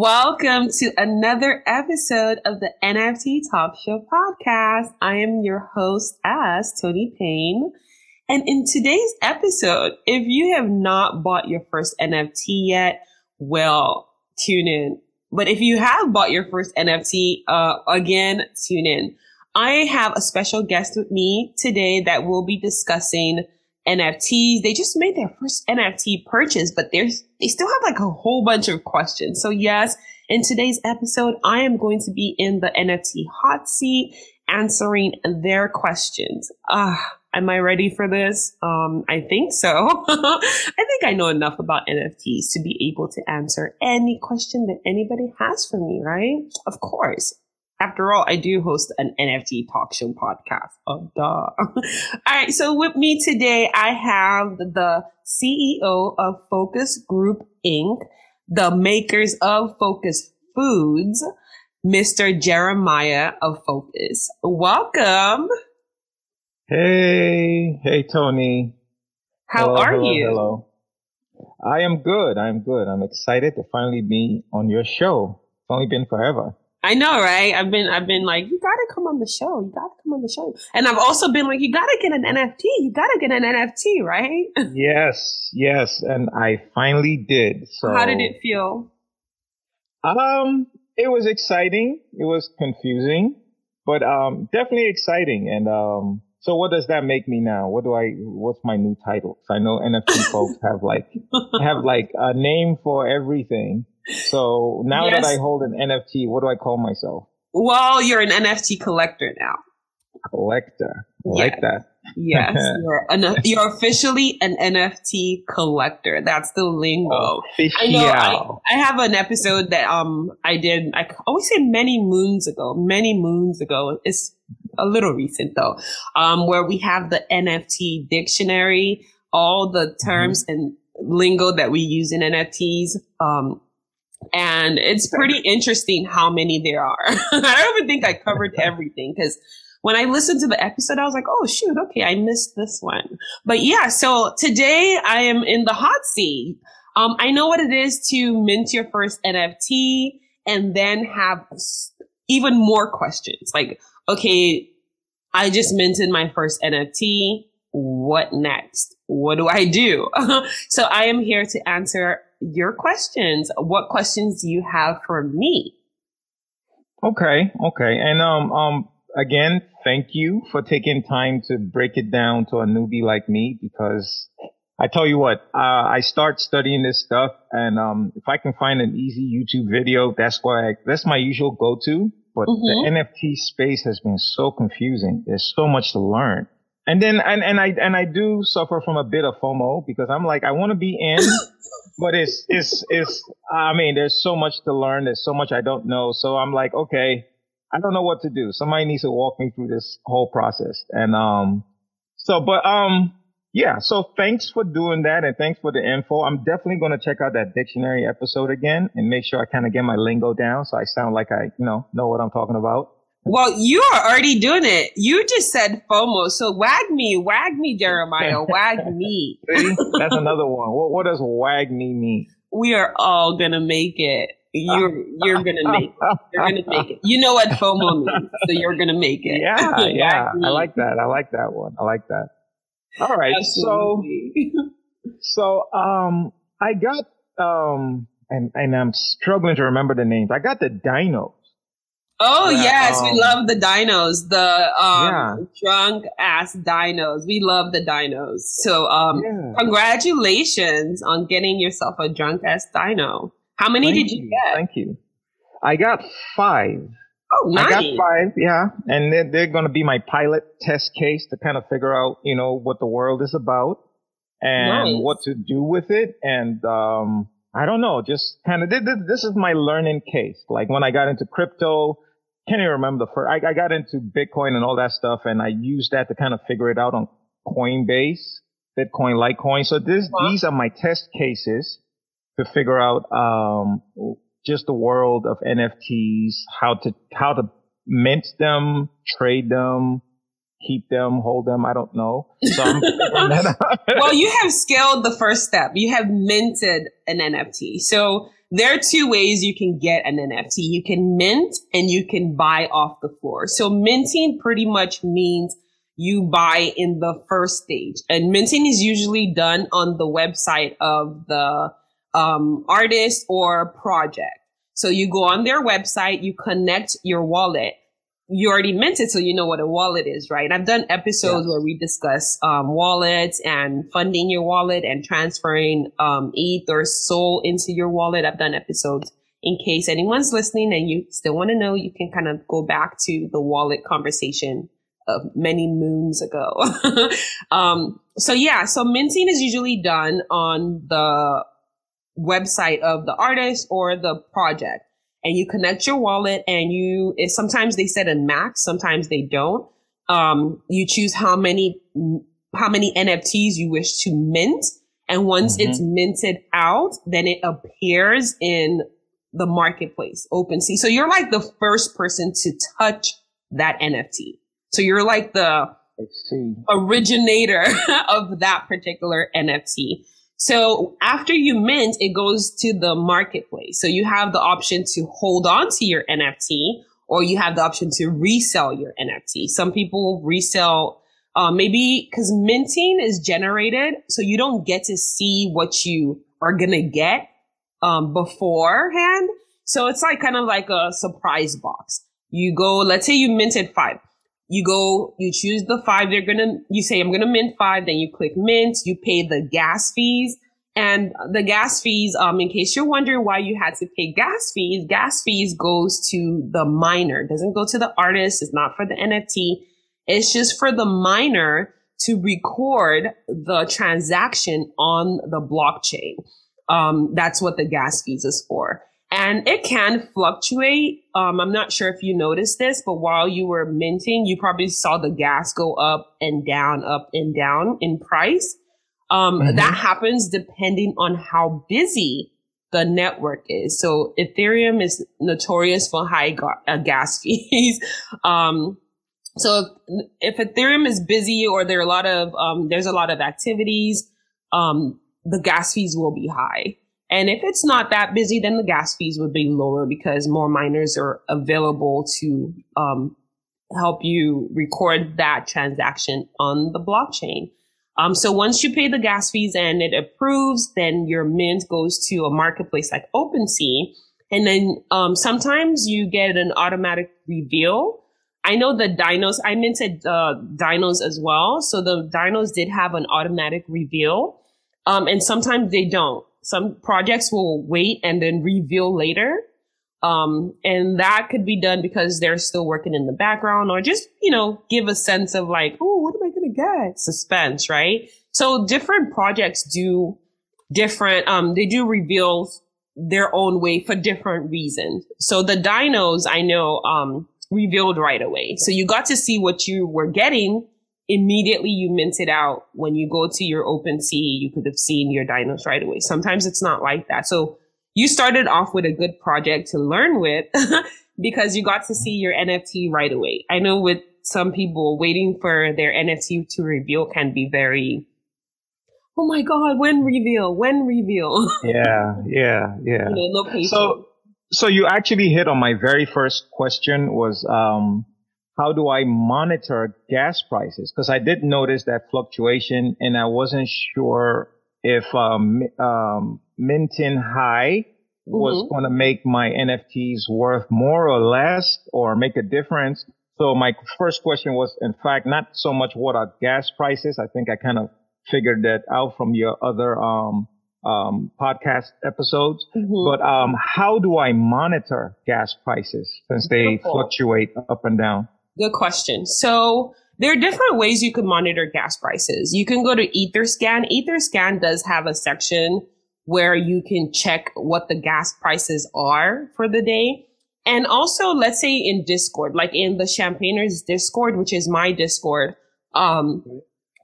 Welcome to another episode of the NFT Talk Show podcast. I am your host as Tony Payne. And in today's episode, if you have not bought your first NFT yet, well, tune in. But if you have bought your first NFT, uh, again, tune in. I have a special guest with me today that will be discussing NFTs. They just made their first NFT purchase, but there's, they still have like a whole bunch of questions. So yes, in today's episode, I am going to be in the NFT hot seat answering their questions. Ah, am I ready for this? Um, I think so. I think I know enough about NFTs to be able to answer any question that anybody has for me, right? Of course. After all, I do host an NFT talk show podcast. Oh, duh. all right. So with me today, I have the CEO of Fokus Group Inc., the makers of Fokus Foods, Mr. Jeremiah of Fokus. Welcome. Hey, hey, Tony. How hello, are hello, you? Hello. I am good. I'm good. I'm excited to finally be on your show. It's only been forever. I know, right? I've been, I've been like, you gotta come on the show. You gotta come on the show. And I've also been like, you gotta get an NFT. You gotta get an NFT, right? yes, yes. And I finally did. So how did it feel? Um, it was exciting. It was confusing, but um, definitely exciting. And um, so what does that make me now? What do I? What's my new title? I know NFT folks have like have like a name for everything. So now yes. that I hold an NFT, what do I call myself? Well, you're an NFT collector now. Collector, I yes. like that. yes, you're an, you're officially an NFT collector. That's the lingo. Official. I know. I, I, have an episode that um I did. I always say many moons ago. Many moons ago. It's a little recent though. Um, where we have the NFT dictionary, all the terms mm-hmm. and lingo that we use in NFTs. Um, and it's pretty interesting how many there are. I don't even think I covered everything because when I listened to the episode, I was like, oh, shoot, okay, I missed this one. But yeah, so today I am in the hot seat. Um, I know what it is to mint your first NFT and then have even more questions. Like, okay, I just minted my first NFT. What next? What do I do? so I am here to answer your questions. What questions do you have for me? Okay, okay. And um um again, thank you for taking time to break it down to a newbie like me because I tell you what, uh, I start studying this stuff and um if I can find an easy YouTube video, that's why I, that's my usual go-to. But mm-hmm. the NFT space has been so confusing. There's so much to learn. And then, and, and I, and I do suffer from a bit of FOMO because I'm like, I want to be in, but it's, it's, it's, I mean, there's so much to learn. There's so much I don't know. So I'm like, okay, I don't know what to do. Somebody needs to walk me through this whole process. And, um, so, but, um, yeah. So thanks for doing that. And thanks for the info. I'm definitely going to check out that dictionary episode again and make sure I kind of get my lingo down. So I sound like I, you know, know what I'm talking about. Well, you are already doing it. You just said FOMO. So WAGMI, wag me, Jeremiah, wag me. See, that's another one. What, what does WAGMI mean? We are all gonna make it. You're you're gonna make it. You're gonna make it. You know what FOMO means, so you're gonna make it. Yeah, yeah. I like that. I like that one. I like that. All right. Absolutely. So, so um, I got um, and and I'm struggling to remember the names. I got the Dino Oh yeah, yes, um, we love the dinos, the um, yeah. drunk ass dinos. We love the dinos. So um, yeah. congratulations on getting yourself a drunk ass dino. How many Thank did you, you, get? Thank you. I got five. Oh, nice. I got five, yeah, and they're, they're going to be my pilot test case to kind of figure out, you know, what the world is about and nice. what to do with it, and um, I don't know, just kind of this is my learning case. Like when I got into crypto, can't even remember the first. I, I got into Bitcoin and all that stuff, and I used that to kind of figure it out on Coinbase, Bitcoin, Litecoin. So this, wow. these are my test cases to figure out um, just the world of NFTs, how to how to mint them, trade them, keep them, hold them. I don't know. So well, you have scaled the first step. You have minted an NFT. So there are two ways you can get an NFT. You can mint and you can buy off the floor. So minting pretty much means you buy in the first stage and minting is usually done on the website of the um, artist or project. So you go on their website, you connect your wallet you already minted, so you know what a wallet is, right? I've done episodes yeah. where we discuss um, wallets and funding your wallet and transferring um, ETH or SOL into your wallet. I've done episodes. In case anyone's listening and you still want to know, you can kind of go back to the wallet conversation of many moons ago. um, so yeah, so minting is usually done on the website of the artist or the project and you connect your wallet and you, sometimes they set a max, sometimes they don't. Um, you choose how many, how many NFTs you wish to mint. And once mm-hmm. it's minted out, then it appears in the marketplace, OpenSea. So you're like the first person to touch that NFT. So you're like the originator of that particular NFT. So after you mint, it goes to the marketplace. So you have the option to hold on to your NFT or you have the option to resell your NFT. Some people resell, uh, maybe because minting is generated. So you don't get to see what you are going to get, um, beforehand. So it's like kind of like a surprise box. You go, let's say you minted five you go, you choose the five they're gonna, you say, I'm gonna mint five, then you click mint, you pay the gas fees. And the gas fees, um, in case you're wondering why you had to pay gas fees, gas fees goes to the miner, it doesn't go to the artist. It's not for the NFT. It's just for the miner to record the transaction on the blockchain. Um, that's what the gas fees is for and it can fluctuate. Um, I'm not sure if you noticed this, but while you were minting, you probably saw the gas go up and down, up and down in price. Um, mm-hmm. that happens depending on how busy the network is. So Ethereum is notorious for high ga- uh, gas fees. um, so if, if, Ethereum is busy or there are a lot of, um, there's a lot of activities, um, the gas fees will be high. And if it's not that busy, then the gas fees would be lower because more miners are available to um, help you record that transaction on the blockchain. Um, so once you pay the gas fees and it approves, then your mint goes to a marketplace like OpenSea. And then um, sometimes you get an automatic reveal. I know the Dinos, I minted uh, Dinos as well. So the Dinos did have an automatic reveal. Um, and sometimes they don't. Some projects will wait and then reveal later. Um, and that could be done because they're still working in the background or just, you know, give a sense of like, oh, what am I going to get? Suspense, right? So different projects do different, um, they do reveals their own way for different reasons. So the dinos I know, um, revealed right away. So you got to see what you were getting immediately you mint it out when you go to your OpenSea, you could have seen your dinos right away. Sometimes it's not like that. So you started off with a good project to learn with because you got to see your NFT right away. I know with some people waiting for their NFT to reveal can be very, oh my God, when reveal, when reveal. yeah, yeah, yeah. You know, no. So, so you actually hit on my very first question was, um, how do I monitor gas prices? Because I did notice that fluctuation and I wasn't sure if um, um, minting high was mm-hmm. going to make my NFTs worth more or less or make a difference. So my first question was, in fact, not so much what are gas prices. I think I kind of figured that out from your other um, um, podcast episodes. Mm-hmm. But um, how do I monitor gas prices since they fluctuate up and down? Good question. So there are different ways you can monitor gas prices. You can go to Etherscan. Etherscan does have a section where you can check what the gas prices are for the day. And also, let's say in Discord, like in the Champagners Discord, which is my Discord, um,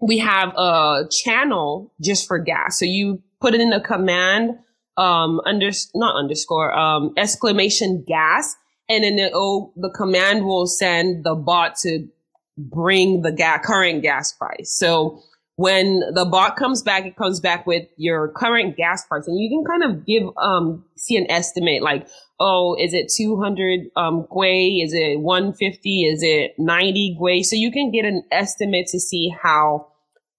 we have a channel just for gas. So you put in a command, um, under, not underscore, um, exclamation gas. And then the, oh, the command will send the bot to bring the gas, current gas price. So when the bot comes back, it comes back with your current gas price and you can kind of give, um, see an estimate like, oh, is it 200, um, gwei? Is it 150? Is it 90 gwei? So you can get an estimate to see how,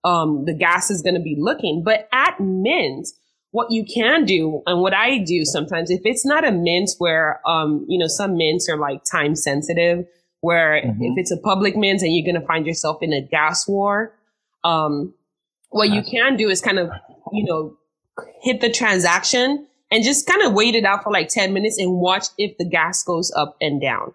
um, the gas is going to be looking. But at Mint, what you can do and what I do sometimes, if it's not a mint where, um, you know, some mints are like time sensitive, where mm-hmm. if it's a public mint and you're going to find yourself in a gas war, um, what you can do is kind of, you know, hit the transaction and just kind of wait it out for like 10 minutes and watch if the gas goes up and down.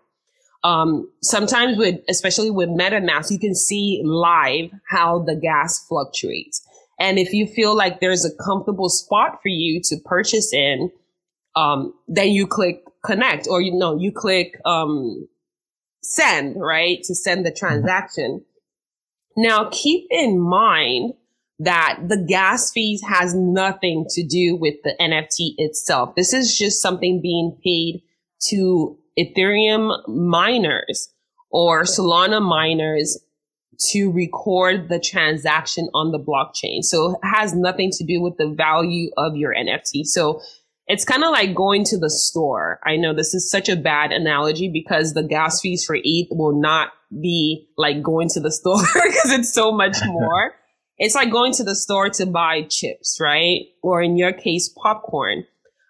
Um, sometimes with, especially with MetaMask, you can see live how the gas fluctuates. And if you feel like there's a comfortable spot for you to purchase in, um, then you click connect or you know, you click, um, send, right? To send the mm-hmm. transaction. Now keep in mind that the gas fees has nothing to do with the NFT itself. This is just something being paid to Ethereum miners or Solana miners to record the transaction on the blockchain. So it has nothing to do with the value of your NFT. So it's kind of like going to the store. I know this is such a bad analogy because the gas fees for ETH will not be like going to the store because it's so much more. it's like going to the store to buy chips, right? Or in your case, popcorn.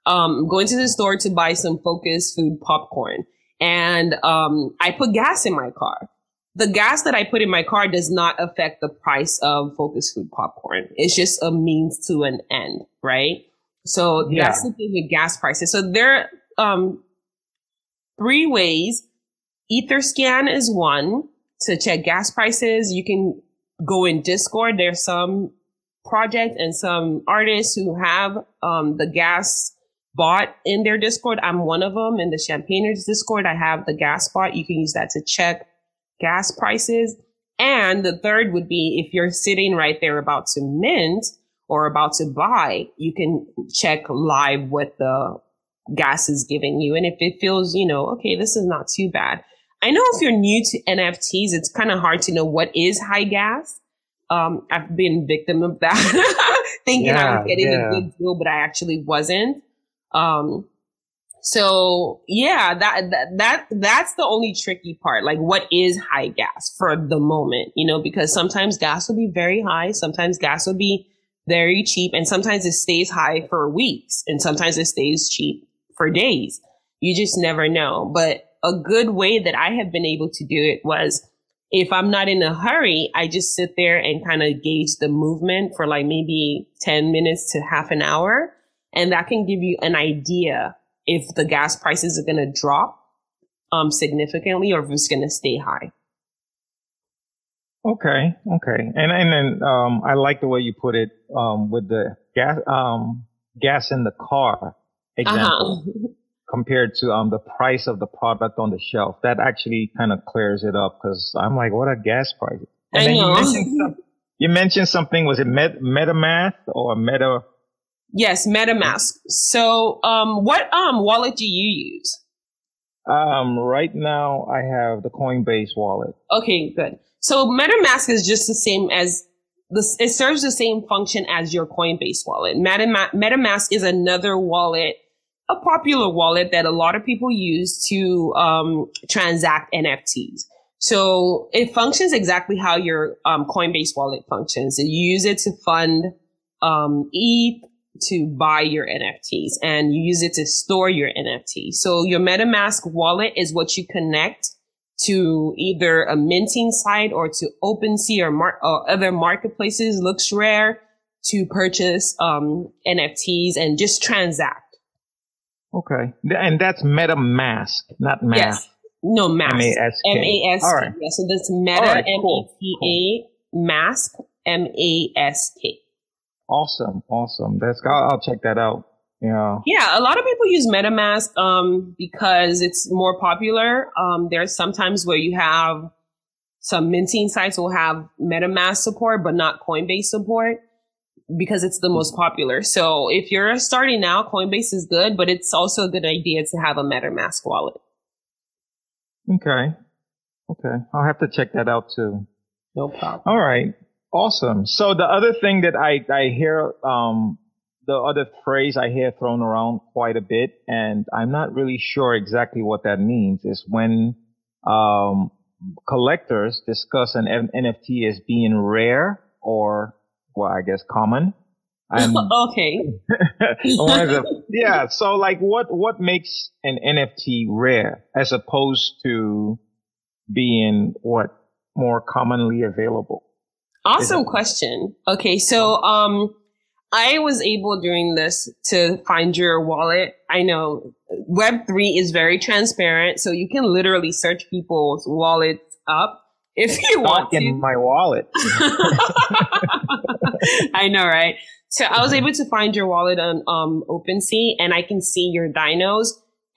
Um, going to the store to buy some Fokus food popcorn. And, um, I put gas in my car. The gas that I put in my car does not affect the price of Fokus food popcorn. It's just a means to an end, right? So yeah. that's the thing with gas prices. So there are um, three ways. Etherscan is one to check gas prices. You can go in Discord. There's some project and some artists who have um, the gas bot in their Discord. I'm one of them in the Champagners Discord. I have the gas bot. You can use that to check gas prices. And the third would be if you're sitting right there about to mint, or about to buy, you can check live what the gas is giving you. And if it feels, you know, okay, this is not too bad. I know if you're new to NFTs, it's kind of hard to know what is high gas. Um, I've been victim of that, thinking yeah, I was getting yeah. a good deal, but I actually wasn't. Um, so yeah, that, that, that, that's the only tricky part. Like what is high gas for the moment, you know, because sometimes gas will be very high. Sometimes gas will be very cheap. And sometimes it stays high for weeks and sometimes it stays cheap for days. You just never know. But a good way that I have been able to do it was if I'm not in a hurry, I just sit there and kind of gauge the movement for like maybe 10 minutes to half an hour. And that can give you an idea if the gas prices are going to drop um, significantly or if it's going to stay high. Okay, okay, and and then um, I like the way you put it um, with the gas um, gas in the car example uh-huh. compared to um, the price of the product on the shelf. That actually kind of clears it up because I'm like, what a gas price? And I then know. You mentioned, you mentioned something. Was it Met, MetaMask or Meta? Yes, MetaMask. So, um, what um wallet do you use? Um, right now I have the Coinbase wallet. Okay, good. So MetaMask is just the same as this. It serves the same function as your Coinbase wallet. MetaMask, MetaMask is another wallet, a popular wallet that a lot of people use to um, transact NFTs. So it functions exactly how your um, Coinbase wallet functions. You use it to fund um, ETH, to buy your NFTs, and you use it to store your NFT. So your MetaMask wallet is what you connect to either a minting site or to OpenSea or, mar- or other marketplaces, LooksRare to purchase um, NFTs and just transact. Okay, and that's MetaMask, not Mask. Yes. No, Mask. M-A-S-K. M-A-S-K. All right. Yeah, so that's Meta, right, cool, M-E-T-A, cool. Mask, M-A-S-K. Awesome, awesome. That's I'll, I'll check that out. Yeah. Yeah, a lot of people use MetaMask um, because it's more popular. Um, there's sometimes where you have some minting sites will have MetaMask support, but not Coinbase support because it's the most popular. So if you're starting now, Coinbase is good, but it's also a good idea to have a MetaMask wallet. Okay. Okay. I'll have to check that out too. No problem. All right. Awesome. So the other thing that I, I hear, um, the other phrase I hear thrown around quite a bit, and I'm not really sure exactly what that means, is when um, collectors discuss an NFT as being rare or, well, I guess common. okay. yeah. So, like, what what makes an NFT rare as opposed to being what more commonly available? Awesome question. Okay, so um, I was able during this to find your wallet. I know Web3 is very transparent, so you can literally search people's wallets up if you want in my wallet. I know, right? So I was able to find your wallet on um, OpenSea, and I can see your dinos,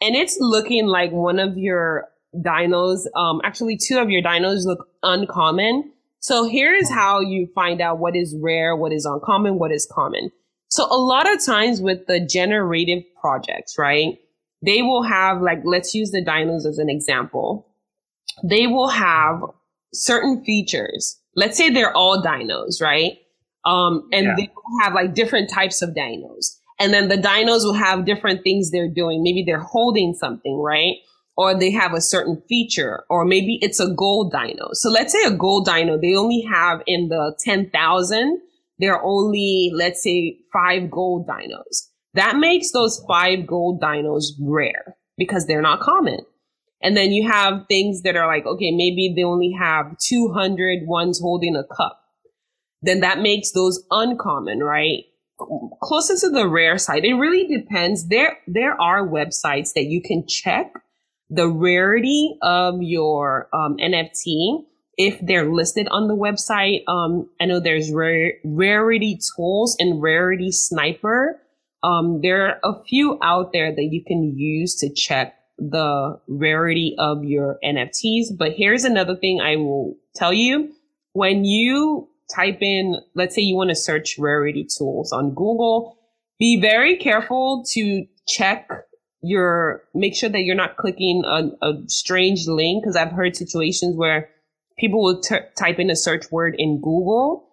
and it's looking like one of your dinos. Um, actually, two of your dinos look uncommon. So here is how you find out what is rare, what is uncommon, what is common. So a lot of times with the generative projects, right? They will have like, let's use the dinos as an example. They will have certain features. Let's say they're all dinos, right? Um, and yeah. they have like different types of dinos. And then the dinos will have different things they're doing. Maybe they're holding something, right? Or they have a certain feature, or maybe it's a gold dino. So let's say a gold dino, they only have in the 10,000, there are only, let's say, five gold dinos. That makes those five gold dinos rare because they're not common. And then you have things that are like, okay, maybe they only have 200 ones holding a cup. Then that makes those uncommon, right? Closer to the rare side. It really depends. There, there are websites that you can check the rarity of your um, NFT if they're listed on the website. Um, I know there's rarity tools and rarity sniper. Um, there are a few out there that you can use to check the rarity of your NFTs. But here's another thing I will tell you. When you type in, let's say you want to search rarity tools on Google, be very careful to check you're make sure that you're not clicking a, a strange link because I've heard situations where people will t- type in a search word in Google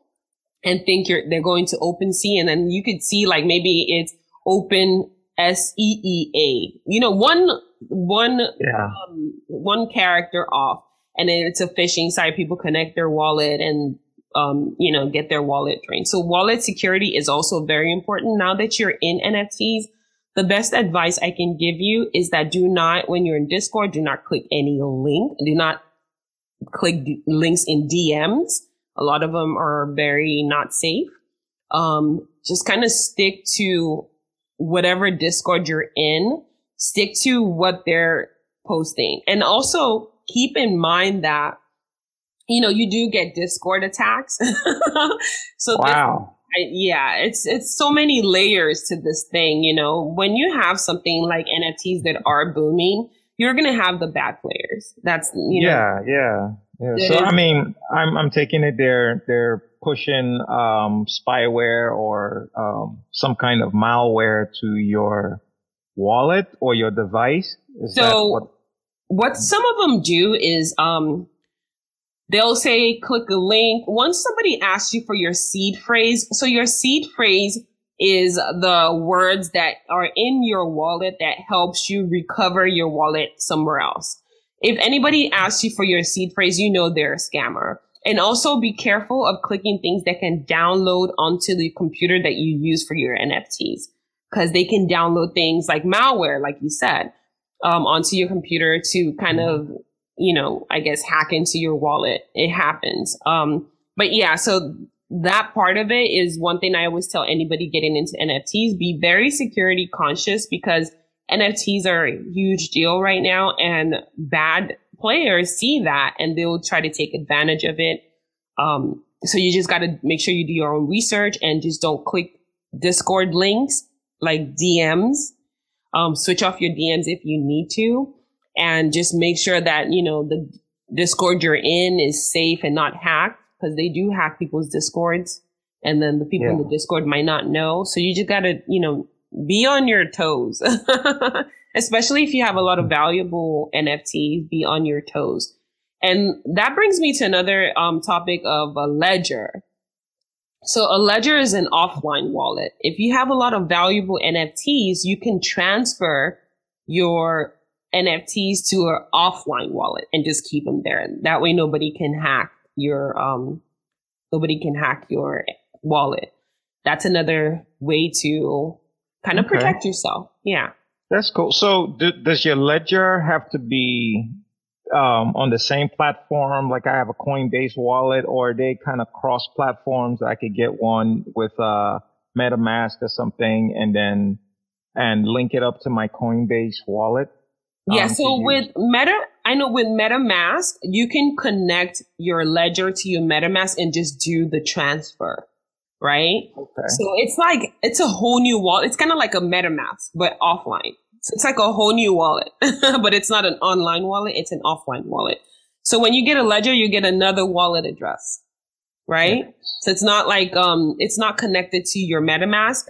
and think you're they're going to Open OpenSea and then you could see like maybe it's Open S E E A. You know, one one yeah. um, one character off, and then it's a phishing site. People connect their wallet and um, you know get their wallet drained. So wallet security is also very important now that you're in NFTs the best advice I can give you is that do not, when you're in Discord, do not click any link. Do not click d- links in DMs. A lot of them are very not safe. Um, just kind of stick to whatever Discord you're in. Stick to what they're posting. And also keep in mind that, you know, you do get Discord attacks. so wow. Yeah, it's it's so many layers to this thing. You know, when you have something like NFTs that are booming, you're gonna have the bad players. That's you know, yeah, yeah, yeah. So I mean, I'm I'm taking it they're they're pushing um, spyware or um, some kind of malware to your wallet or your device. Is so what? what some of them do is um, They'll say, click a link. Once somebody asks you for your seed phrase, so your seed phrase is the words that are in your wallet that helps you recover your wallet somewhere else. If anybody asks you for your seed phrase, you know they're a scammer. And also be careful of clicking things that can download onto the computer that you use for your NFTs. Cause they can download things like malware, like you said, um, onto your computer to kind of you know, I guess hack into your wallet. It happens. Um, but yeah, so that part of it is one thing I always tell anybody getting into NFTs, be very security conscious because NFTs are a huge deal right now and bad players see that and they'll try to take advantage of it. Um, so you just got to make sure you do your own research and just don't click Discord links like DMs. Um, switch off your DMs if you need to and just make sure that, you know, the Discord you're in is safe and not hacked because they do hack people's Discords and then the people yeah. in the Discord might not know. So you just gotta, you know, be on your toes, especially if you have a lot of valuable NFTs, be on your toes. And that brings me to another um, topic of a ledger. So a ledger is an offline wallet. If you have a lot of valuable NFTs, you can transfer your NFTs to an offline wallet and just keep them there. That way nobody can hack your, um, nobody can hack your wallet. That's another way to kind of okay. protect yourself. Yeah. That's cool. So does your ledger have to be um, on the same platform? Like I have a Coinbase wallet, or are they kind of cross platforms? I could get one with uh, MetaMask or something, and then and link it up to my Coinbase wallet. Yeah. Um, so with Meta, I know with MetaMask, you can connect your ledger to your MetaMask and just do the transfer right? Okay. So it's like it's a whole new wallet. It's kind of like a MetaMask, but offline. So it's like a whole new wallet, but it's not an online wallet. It's an offline wallet. So when you get a ledger, you get another wallet address, right? Okay. So it's not like um, it's not connected to your MetaMask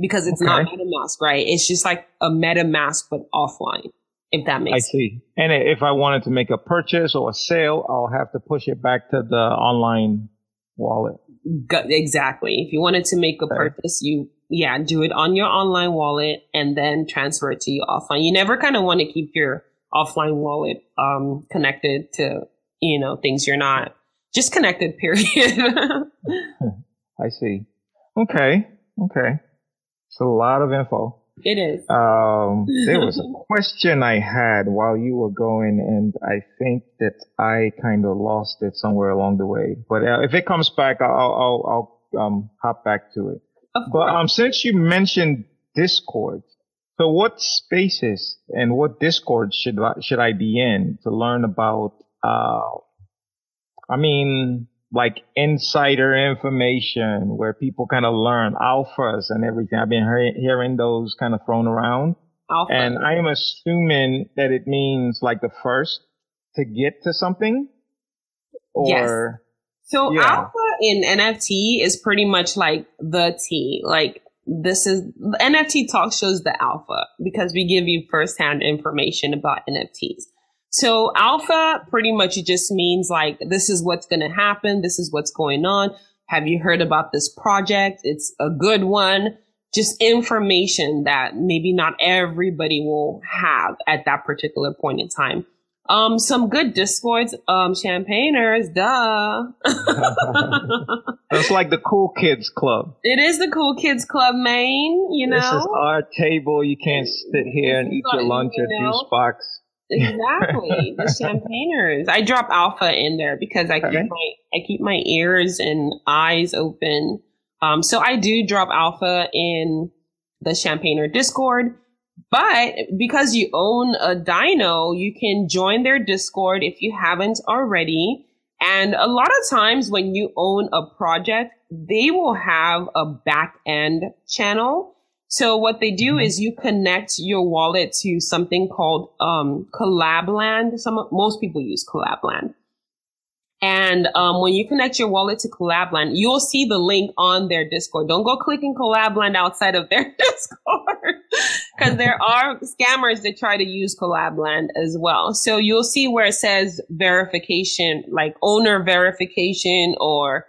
because it's okay. not MetaMask, right? It's just like a MetaMask but offline. If that makes I sense. see. And if I wanted to make a purchase or a sale, I'll have to push it back to the online wallet. Exactly. If you wanted to make a okay. purchase, you yeah, do it on your online wallet and then transfer it to your offline. You never kind of want to keep your offline wallet um connected to, you know, things you're not just connected, period. I see. Okay. Okay. It's a lot of info. It is. Um, there was a question I had while you were going, and I think that I kind of lost it somewhere along the way. But uh, if it comes back, I'll I'll, I'll um, hop back to it. But um, since you mentioned Discord, so what spaces and what Discord should I, should I be in to learn about? Uh, I mean, like insider information where people kind of learn alphas and everything. I've been he- hearing those kind of thrown around. Alpha. And I am assuming that it means like the first to get to something or. Yes. So yeah. alpha in NFT is pretty much like the T. Like this is NFT talk shows the alpha because we give you firsthand information about NFTs. So alpha pretty much just means like, this is what's going to happen. This is what's going on. Have you heard about this project? It's a good one. Just information that maybe not everybody will have at that particular point in time. Um, some good discords, um, champagners, duh. It's like the cool kids club. It is the cool kids club, Maine, you know. This is our table. You can't sit here and eat your lunch at juice box. Exactly. the champagners. I drop alpha in there because I okay. keep my I keep my ears and eyes open. Um, so I do drop alpha in the champagner Discord. But because you own a Dino, you can join their Discord if you haven't already. And a lot of times when you own a project, they will have a back end channel so what they do mm-hmm. is you connect your wallet to something called um, Collabland. Some most people use Collabland. And um, when you connect your wallet to Collabland, you'll see the link on their Discord. Don't go clicking Collabland outside of their Discord because there are scammers that try to use Collabland as well. So you'll see where it says verification, like owner verification or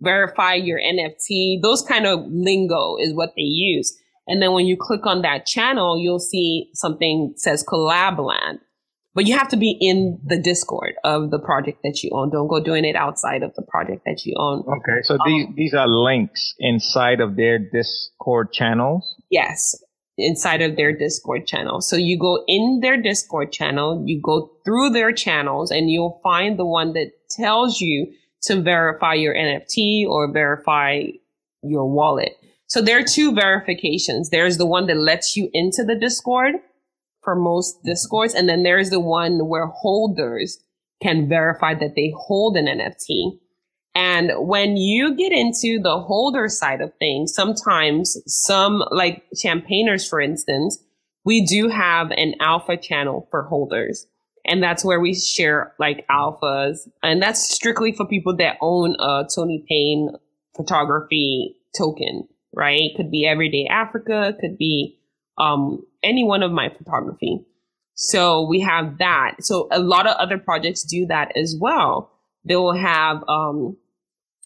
verify your NFT. Those kind of lingo is what they use. And then when you click on that channel, you'll see something says Collabland. But you have to be in the Discord of the project that you own. Don't go doing it outside of the project that you own. Okay, so um, these these are links inside of their Discord channels. Yes, inside of their Discord channel. So you go in their Discord channel, you go through their channels, and you'll find the one that tells you to verify your NFT or verify your wallet. So there are two verifications. There's the one that lets you into the Discord for most Discords. And then there's the one where holders can verify that they hold an NFT. And when you get into the holder side of things, sometimes some like champagners, for instance, we do have an alpha channel for holders. And that's where we share like alphas. And that's strictly for people that own a Tony Payne photography token, right? Could be Everyday Africa, could be um, any one of my photography. So we have that. So a lot of other projects do that as well. They will have um,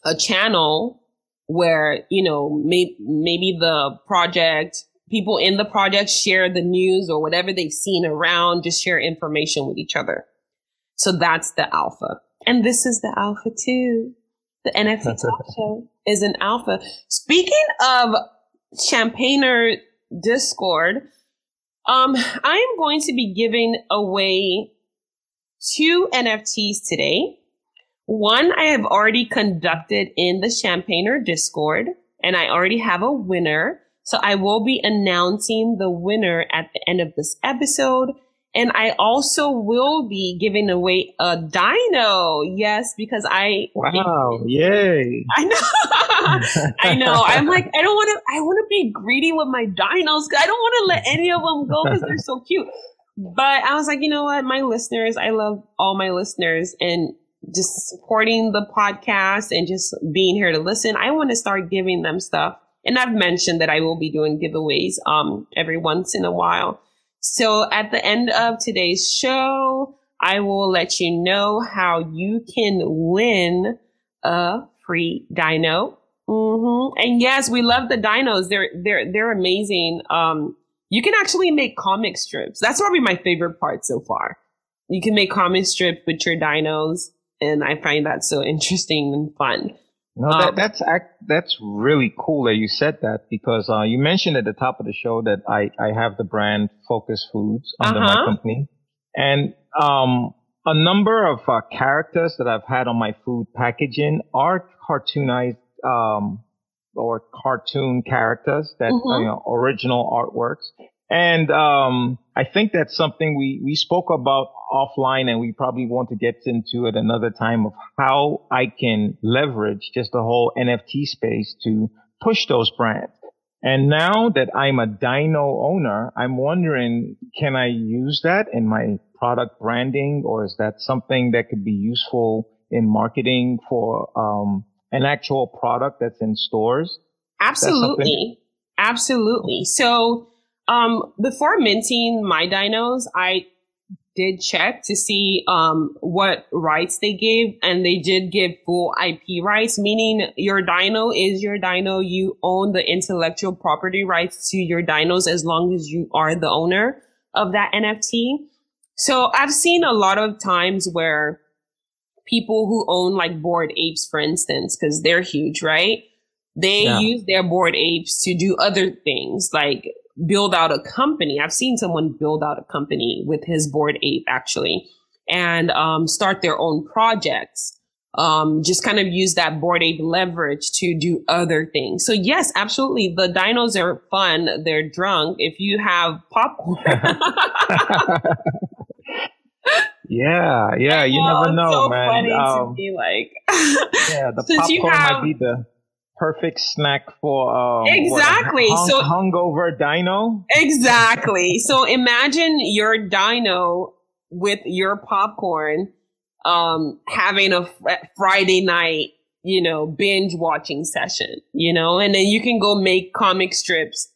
a channel where, you know, may- maybe the project, people in the project share the news or whatever they've seen around, just share information with each other. So that's the alpha. And this is the alpha too. The NFT Talk Show is an alpha. Speaking of Champagner Discord, um, I am going to be giving away two NFTs today. One I have already conducted in the Champagner Discord, and I already have a winner. So I will be announcing the winner at the end of this episode. And I also will be giving away a dino. Yes, because I Wow, yay. I know. I know. I'm like, I don't want to I want to be greedy with my dinos. I don't want to let any of them go because they're so cute. But I was like, you know what? My listeners, I love all my listeners and just supporting the podcast and just being here to listen. I want to start giving them stuff. And I've mentioned that I will be doing giveaways um every once in a while. So at the end of today's show, I will let you know how you can win a free dino. Mm-hmm. And yes, we love the dinos. They're they're they're amazing. Um, you can actually make comic strips. That's probably my favorite part so far. You can make comic strips with your dinos, and I find that so interesting and fun. No, that, um, that's that's really cool that you said that because uh, you mentioned at the top of the show that I, I have the brand Fokus Foods under uh-huh. my company, and um, a number of uh, characters that I've had on my food packaging are cartoonized um, or cartoon characters that mm-hmm. you know original artworks, and um, I think that's something we, we spoke about offline and we probably want to get into it another time of how I can leverage just the whole NFT space to push those brands. And now that I'm a Dino owner, I'm wondering, can I use that in my product branding or is that something that could be useful in marketing for, um, an actual product that's in stores? Absolutely. Absolutely. So, um, before minting my dinos, I did check to see um, what rights they gave, and they did give full IP rights, meaning your dino is your dino. You own the intellectual property rights to your dinos as long as you are the owner of that NFT. So I've seen a lot of times where people who own like Bored Apes, for instance, because they're huge, right? They yeah. use their Bored Apes to do other things like build out a company. I've seen someone build out a company with his Bored Ape actually and um, start their own projects. Um, just kind of use that Bored Ape leverage to do other things. So yes, absolutely. The dinos are fun. They're drunk. If you have popcorn. yeah, yeah. You never know, so man. Um, to be like, yeah, the popcorn have, might be the perfect snack for um, exactly. what, hung, so hungover dino. Exactly. So imagine your dino with your popcorn um having a friday night you know binge watching session you know? And then you can go make comic strips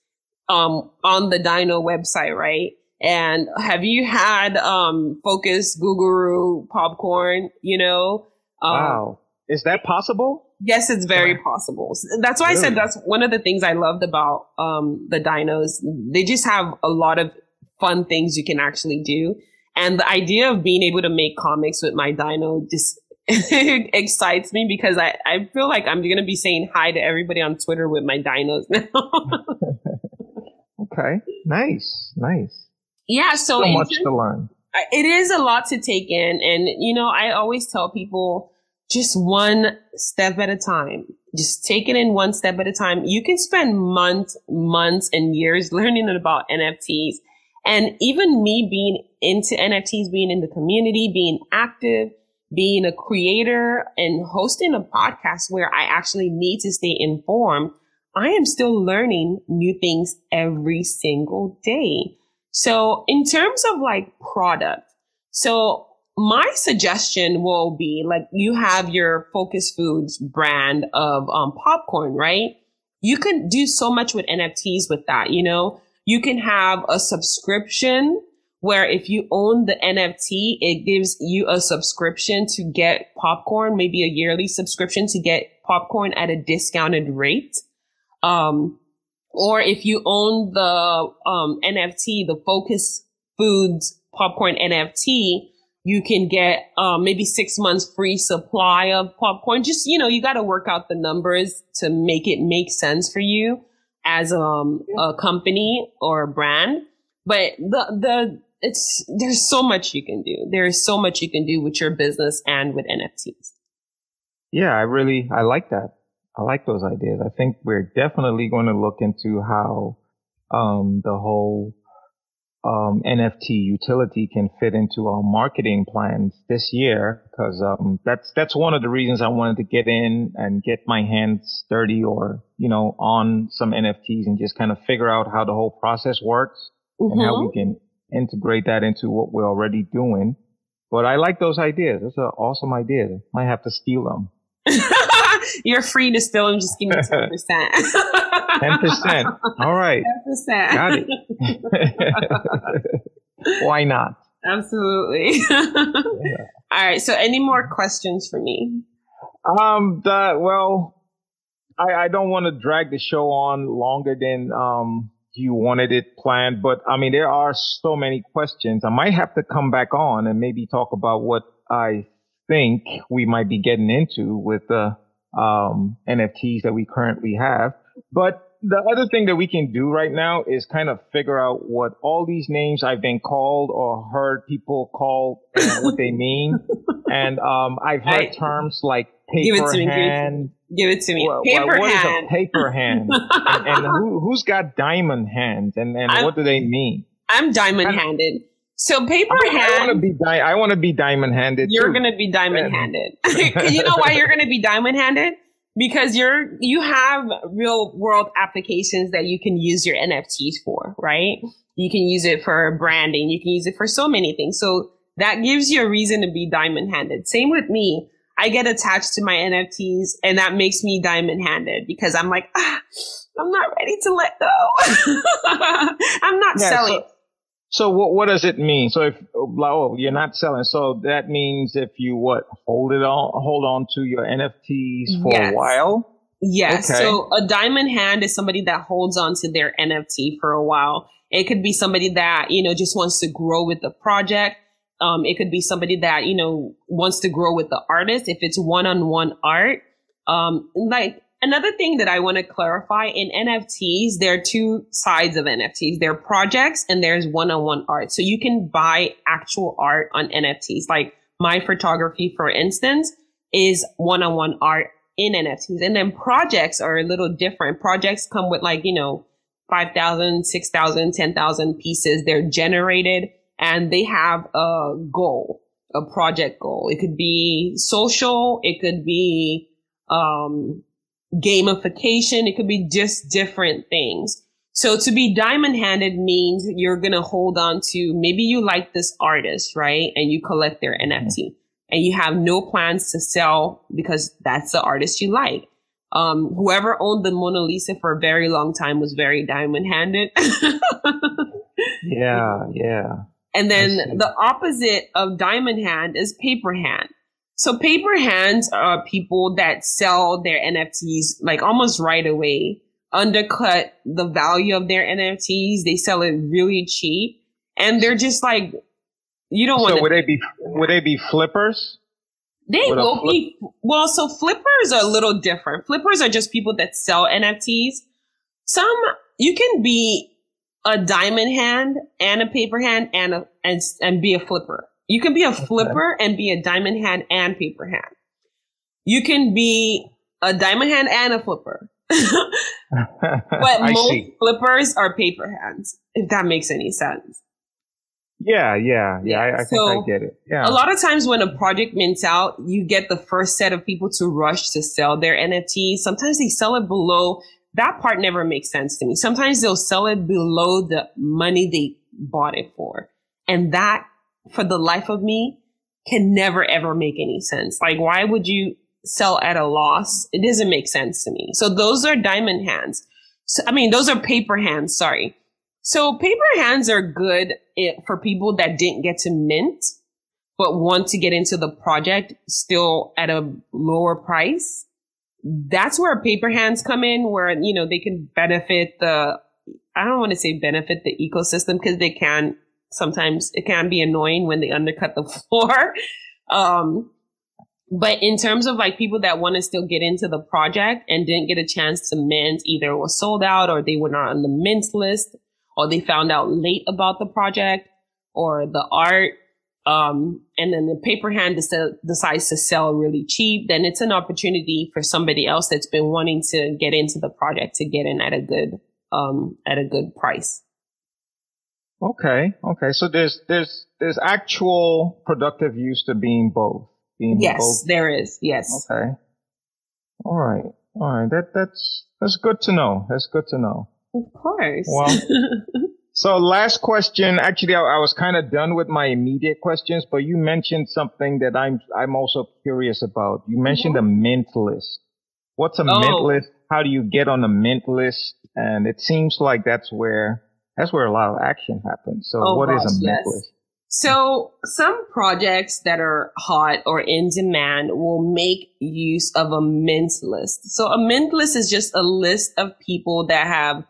um on the dino website right? And have you had um Fokus Goo popcorn you know? Um, wow. Is that possible Yes, it's very possible. That's why really? I said that's one of the things I loved about um, the dinos. They just have a lot of fun things you can actually do. And the idea of being able to make comics with my dino just excites me because I, I feel like I'm going to be saying hi to everybody on Twitter with my dinos now. okay. Nice. Nice. Yeah. So, so much to learn. It is a lot to take in. And, you know, I always tell people, just one step at a time. Just take it in one step at a time. You can spend months, months and years learning about NFTs. And even me being into NFTs, being in the community, being active, being a creator and hosting a podcast where I actually need to stay informed, I am still learning new things every single day. So in terms of like product, so my suggestion will be like you have your Fokus foods brand of um, popcorn, right? You can do so much with NFTs with that, you know, you can have a subscription where if you own the NFT, it gives you a subscription to get popcorn, maybe a yearly subscription to get popcorn at a discounted rate. Um, or if you own the um, NFT, the Fokus Foods popcorn NFT, you can get um, maybe six months free supply of popcorn. Just you know, you got to work out the numbers to make it make sense for you as um, a company or a brand. But the the it's there's so much you can do. There is so much you can do with your business and with NFTs. Yeah, I really I like that. I like those ideas. I think we're definitely going to look into how um, the whole um, NFT utility can fit into our marketing plans this year because um, that's that's one of the reasons I wanted to get in and get my hands dirty or you know on some NFTs and just kind of figure out how the whole process works mm-hmm. and how we mm-hmm. can integrate that into what we're already doing. But I like those ideas. Those are awesome ideas. Might have to steal them. You're free to them. Just give me 10%. 10%. All right. 10%. Got it. Why not? Absolutely. yeah. All right. So any more questions for me? Um, well, I, I don't want to drag the show on longer than, um, you wanted it planned, but I mean, there are so many questions. I might have to come back on and maybe talk about what I think we might be getting into with the um, NFTs that we currently have. But the other thing that we can do right now is kind of figure out what all these names I've been called or heard people call what they mean. And um, I've heard I, terms like paper hand. Give it to me. Well, paper what hand. is a paper hand? and, and who, has got diamond hands? And, and what do they mean? I'm diamond handed. So paper I, hand. I want to be di- I want to be diamond handed. You're going to be diamond handed. you know why you're going to be diamond handed? Because you're you have real world applications that you can use your NFTs for, right? You can use it for branding. You can use it for so many things. So that gives you a reason to be diamond handed. Same with me. I get attached to my NFTs and that makes me diamond handed because I'm like, ah, I'm not ready to let go. I'm not yeah, selling. So, so what, what does it mean? So if, oh, you're not selling. So that means if you what, hold it on, hold on to your NFTs for yes. a while? Yes. Okay. So a diamond hand is somebody that holds on to their NFT for a while. It could be somebody that, you know, just wants to grow with the project. Um, it could be somebody that, you know, wants to grow with the artist. If it's one on one art, um, like another thing that I want to clarify in NFTs, there are two sides of NFTs. There are projects and there's one on one art. So you can buy actual art on NFTs. Like my photography, for instance, is one on one art in NFTs. And then projects are a little different. Projects come with like, you know, 5,000, 6,000, 10,000 pieces. They're generated and they have a goal, a project goal. It could be social. It could be, um, gamification. It could be just different things. So to be diamond handed means you're going to hold on to maybe you like this artist, right? And you collect their NFT and you have no plans to sell because that's the artist you like. Um, whoever owned the Mona Lisa for a very long time was very diamond handed. yeah, yeah. And then the opposite of diamond hand is paper hand. So paper hands are people that sell their NFTs like almost right away, undercut the value of their NFTs. They sell it really cheap and they're just like, you don't want to. So would they be, would they be flippers? They would will flip- be, well, so flippers are a little different. Flippers are just people that sell NFTs. Some, you can be a diamond hand and a paper hand and a, and, and be a flipper. You can be a flipper and be a diamond hand and paper hand. You can be a diamond hand and a flipper. but most see. flippers are paper hands, if that makes any sense. Yeah, yeah, yeah. I, I so think I get it. Yeah. A lot of times when a project mints out, you get the first set of people to rush to sell their NFT. Sometimes they sell it below. That part never makes sense to me. Sometimes they'll sell it below the money they bought it for. And that, for the life of me, can never ever make any sense. Like, why would you sell at a loss? It doesn't make sense to me. So those are diamond hands. So, I mean, those are paper hands. Sorry. So paper hands are good eh, for people that didn't get to mint, but want to get into the project still at a lower price. That's where paper hands come in, where, you know, they can benefit the, I don't want to say benefit the ecosystem because they can sometimes it can be annoying when they undercut the floor. um, but in terms of like people that want to still get into the project and didn't get a chance to mint, either was sold out or they were not on the mint list, or they found out late about the project or the art. Um, and then the paper hand decides to sell really cheap, then it's an opportunity for somebody else that's been wanting to get into the project to get in at a good, um, at a good price. Okay, okay. So there's there's there's actual productive use to being both. Being yes, both. there is. Yes. Okay. All right. All right. That that's that's good to know. That's good to know. Of course. Well. so last question. Actually, I, I was kind of done with my immediate questions, but you mentioned something that I'm I'm also curious about. You mentioned mm-hmm. a mint list. What's a oh. mint list? How do you get on a mint list? And it seems like that's where that's where a lot of action happens. So oh, what gosh, is a mint yes. list? So some projects that are hot or in demand will make use of a mint list. So a mint list is just a list of people that have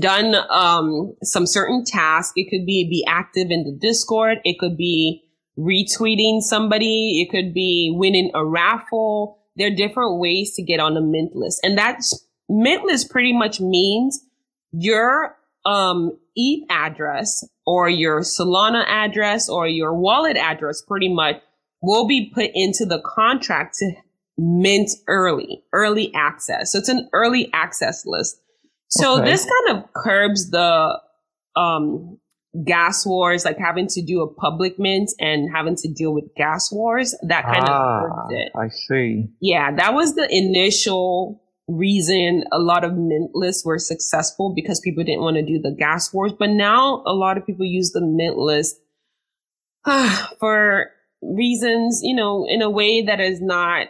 done um, some certain task. It could be be active in the Discord. It could be retweeting somebody. It could be winning a raffle. There are different ways to get on a mint list. And that's mint list pretty much means you're um, ETH address or your Solana address or your wallet address pretty much will be put into the contract to mint early, early access. So it's an early access list. So okay. this kind of curbs the um, gas wars, like having to do a public mint and having to deal with gas wars. That kind ah, of curbs it. I see. Yeah, that was the initial reason a lot of mint lists were successful because people didn't want to do the gas wars. But now a lot of people use the mint list uh, for reasons, you know, in a way that is not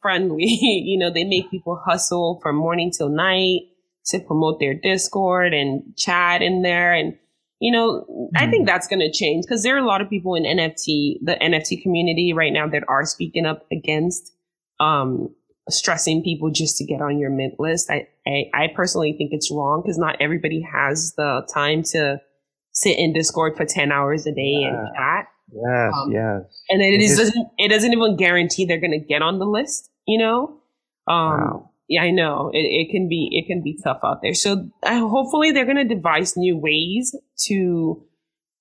friendly. you know, they make people hustle from morning till night to promote their Discord and chat in there. And, you know, mm-hmm. I think mm-hmm. that's going to change because there are a lot of people in NFT, the NFT community right now that are speaking up against, um, stressing people just to get on your mint list. I, I, I personally think it's wrong because not everybody has the time to sit in Discord for 10 hours a day yeah. and chat. Yes, um, yes. And it, it is, doesn't, it doesn't even guarantee they're going to get on the list, you know? Um, wow. yeah, I know it, it can be, it can be tough out there. So uh, hopefully they're going to devise new ways to,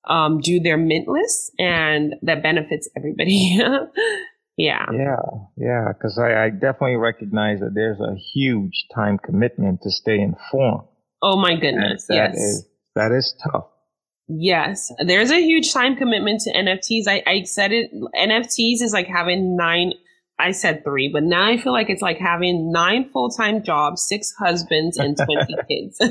um, do their mint list and that benefits everybody. Yeah. Yeah. Yeah. Cause I, I definitely recognize that there's a huge time commitment to stay informed. Oh my goodness. That yes. Is, that is tough. Yes. There's a huge time commitment to NFTs. I, I said it, NFTs is like having nine, I said three, but now I feel like it's like having nine full time jobs, six husbands, and 20 kids.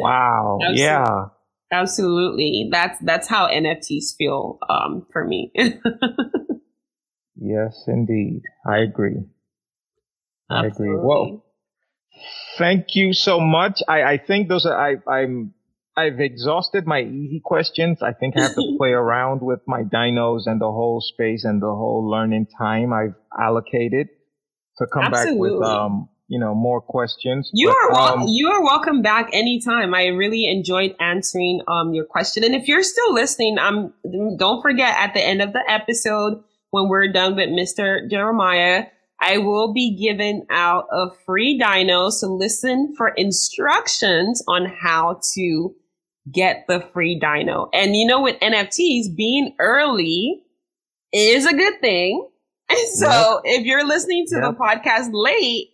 wow. Absolutely. Yeah. Absolutely. That's that's how NFTs feel um, for me. yes, indeed. I agree. Absolutely. I agree. Well, thank you so much. I, I think those are I I'm I've exhausted my easy questions. I think I have to play around with my dinos and the whole space and the whole learning time I've allocated to come Absolutely. back with um you know more questions. You but, are um, you are welcome back anytime. I really enjoyed answering um your question, and if you're still listening, um don't forget at the end of the episode when we're done with Mr. Jeremiah. I will be giving out a free dino. So listen for instructions on how to get the free dino. And you know, with NFTs, being early is a good thing. And so yep. if you're listening to yep. the podcast late,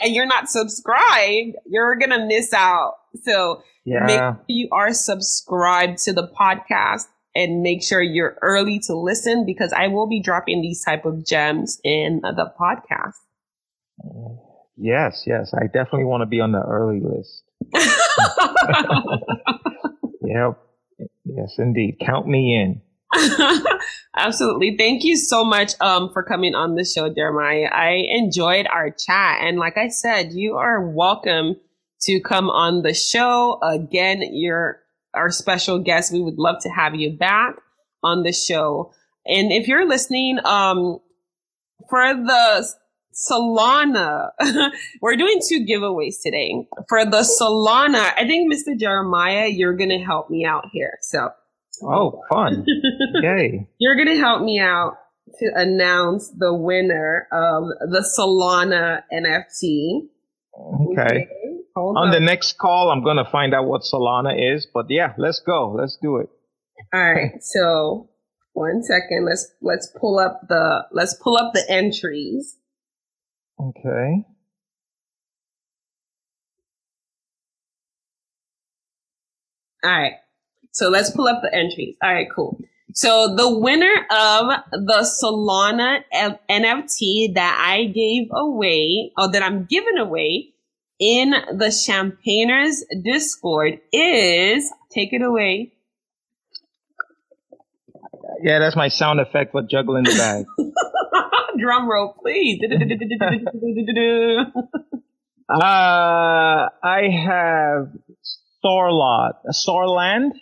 and you're not subscribed, you're going to miss out So Yeah. make sure you are subscribed to the podcast and make sure you're early to listen because I will be dropping these type of gems in the podcast. Yes, yes. I definitely want to be on the early list. Yep. Yes, indeed. Count me in. Absolutely. Thank you so much um, for coming on the show, Jeremiah. I enjoyed our chat. And like I said, you are welcome to come on the show. Again, you're our special guest. We would love to have you back on the show. And if you're listening, um, for the Solana, we're doing two giveaways today. For the Solana, I think Mr. Jeremiah, you're going to help me out here. So Oh, fun. Yay. you're going to help me out to announce the winner of the Solana NFT. Okay. Hold On on. the next call, I'm going to find out what Solana is. But yeah, let's go. Let's do it. All right. So one second. Let's let's pull up the let's pull up the entries. Okay. All right. So let's pull up the entries. All right, cool. So the winner of the Solana NFT that I gave away, or that I'm giving away in the Champagners Discord is, take it away. Yeah, that's my sound effect for juggling the bag. Drum roll, please. uh, I have Sorlot. Sorland?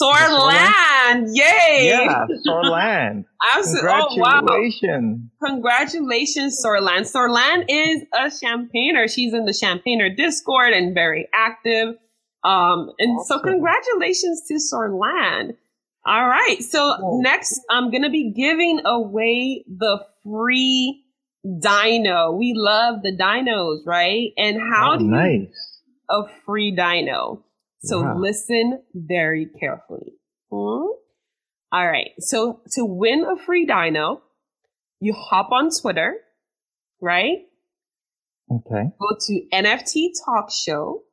Sorland, yay! Yeah, Sorland. Absolutely. Oh, wow. Congratulations. Congratulations, Sorland. Sorland is a champagner. She's in the champagner Discord and very active. Um, and so congratulations to Sorland. All right. So Cool. next, I'm going to be giving away the free dino. We love the dinos, right? And how Oh, do you nice. a free dino. So listen very carefully. Hmm? All right. So to win a free dino, you hop on Twitter, right? Okay. Go to NFT Talk Show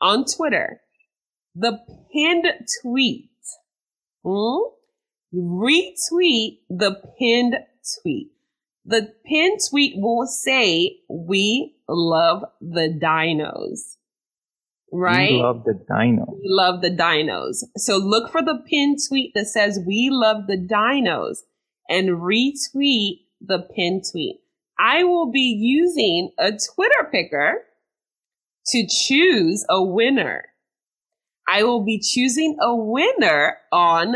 on Twitter. The pinned tweet. Hmm? Retweet the pinned tweet. The pinned tweet will say, we love the dinos. Right? We love the dinos. We love the dinos. So look for the pinned tweet that says we love the dinos and retweet the pinned tweet. I will be using a Twitter picker to choose a winner. I will be choosing a winner on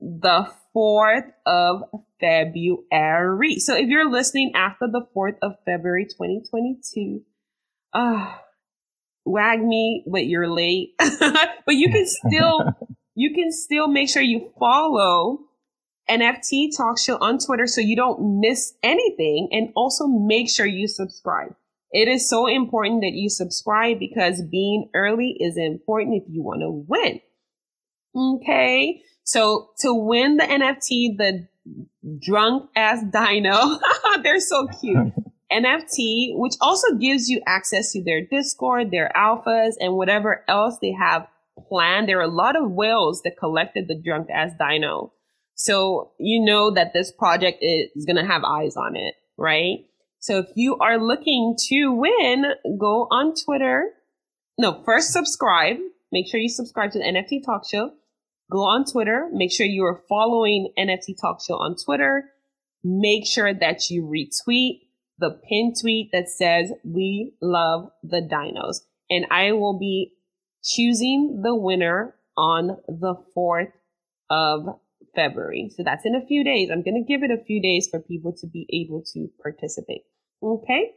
the 4th of February. So if you're listening after the 4th of February 2022, ah, WAGMI, but you're late. but you can still, you can still make sure you follow NFT Talk Show on Twitter so you don't miss anything. And also make sure you subscribe. It is so important that you subscribe because being early is important if you want to win. Okay. So to win the NFT, the drunk ass dino, they're so cute. NFT, which also gives you access to their Discord, their alphas, and whatever else they have planned. There are a lot of whales that collected the drunk ass dino. So you know that this project is going to have eyes on it, right? So if you are looking to win, go on Twitter. No, first subscribe. Make sure you subscribe to the NFT Talk Show. Go on Twitter. Make sure you are following NFT Talk Show on Twitter. Make sure that you retweet the pin tweet that says, we love the dinos. And I will be choosing the winner on the 4th of February. So that's in a few days. I'm going to give it a few days for people to be able to participate. Okay.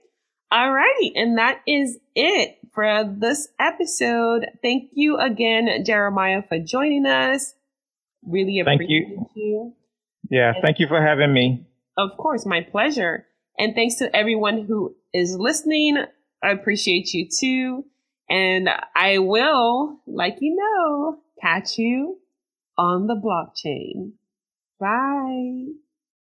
Alrighty. And that is it for this episode. Thank you again, Jeremiah, for joining us. Really Thank appreciate you. you. Yeah, thank you for having me. Of course, my pleasure. And thanks to everyone who is listening. I appreciate you too. And I will, like you know, catch you on the blockchain. Bye.